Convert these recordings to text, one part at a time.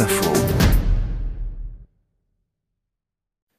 Info.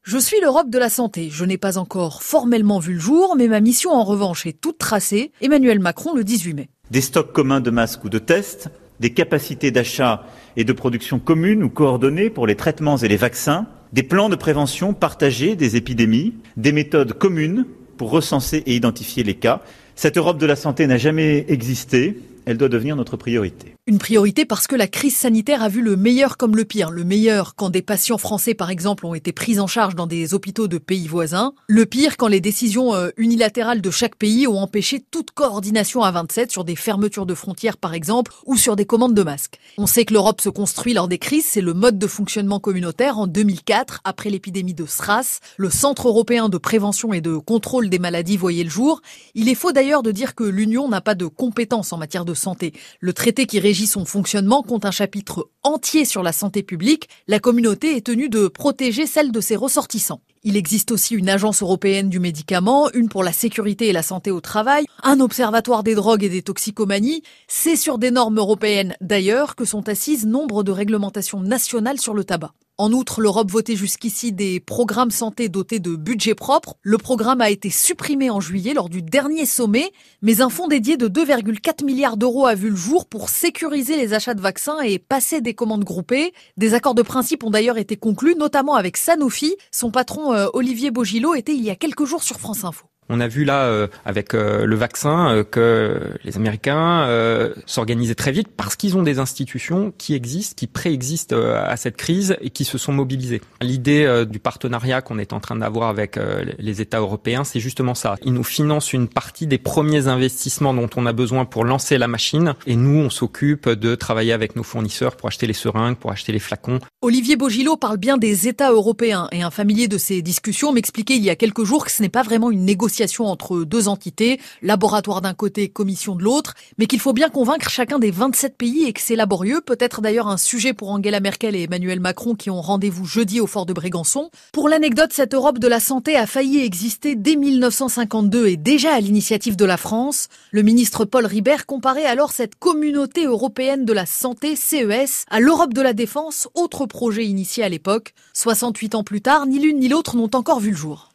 Je suis l'Europe de la santé. Je n'ai pas encore formellement vu le jour, mais ma mission en revanche est toute tracée. Emmanuel Macron le 18 mai. Des stocks communs de masques ou de tests, des capacités d'achat et de production communes ou coordonnées pour les traitements et les vaccins, des plans de prévention partagés des épidémies, des méthodes communes pour recenser et identifier les cas. Cette Europe de la santé n'a jamais existé elle doit devenir notre priorité. Une priorité parce que la crise sanitaire a vu le meilleur comme le pire. Le meilleur quand des patients français, par exemple, ont été pris en charge dans des hôpitaux de pays voisins. Le pire quand les décisions euh, unilatérales de chaque pays ont empêché toute coordination à 27 sur des fermetures de frontières, par exemple, ou sur des commandes de masques. On sait que l'Europe se construit lors des crises. C'est le mode de fonctionnement communautaire. En 2004, après l'épidémie de SRAS, le Centre européen de prévention et de contrôle des maladies voyait le jour. Il est faux d'ailleurs de dire que l'Union n'a pas de compétences en matière de santé. Le traité qui son fonctionnement compte un chapitre entier sur la santé publique. La communauté est tenue de protéger celle de ses ressortissants. Il existe aussi une agence européenne du médicament, une pour la sécurité et la santé au travail, un observatoire des drogues et des toxicomanies. C'est sur des normes européennes d'ailleurs que sont assises nombre de réglementations nationales sur le tabac. En outre, l'Europe votait jusqu'ici des programmes santé dotés de budget propre. Le programme a été supprimé en juillet lors du dernier sommet, mais un fonds dédié de 2,4 milliards d'euros a vu le jour pour sécuriser les achats de vaccins et passer des commandes groupées. Des accords de principe ont d'ailleurs été conclus, notamment avec Sanofi. Son patron euh, Olivier Bogilo était il y a quelques jours sur France Info. On a vu là euh, avec euh, le vaccin euh, que les Américains s'organisaient très vite parce qu'ils ont des institutions qui existent, qui préexistent à cette crise et qui se sont mobilisées. L'idée du partenariat qu'on est en train d'avoir avec les États européens, c'est justement ça. Ils nous financent une partie des premiers investissements dont on a besoin pour lancer la machine et nous, on s'occupe de travailler avec nos fournisseurs pour acheter les seringues, pour acheter les flacons. Olivier Bogilo parle bien des États européens et un familier de ces discussions m'expliquait il y a quelques jours que ce n'est pas vraiment une entre deux entités, laboratoire d'un côté, commission de l'autre, mais qu'il faut bien convaincre chacun des 27 pays et que c'est laborieux, peut-être d'ailleurs un sujet pour Angela Merkel et Emmanuel Macron qui ont rendez-vous jeudi au fort de Brégançon. Pour l'anecdote, cette Europe de la santé a failli exister dès 1952 et déjà à l'initiative de la France. Le ministre Paul Ribert comparait alors cette communauté européenne de la santé, CES, à l'Europe de la défense, autre projet initié à l'époque. 68 ans plus tard, ni l'une ni l'autre n'ont encore vu le jour.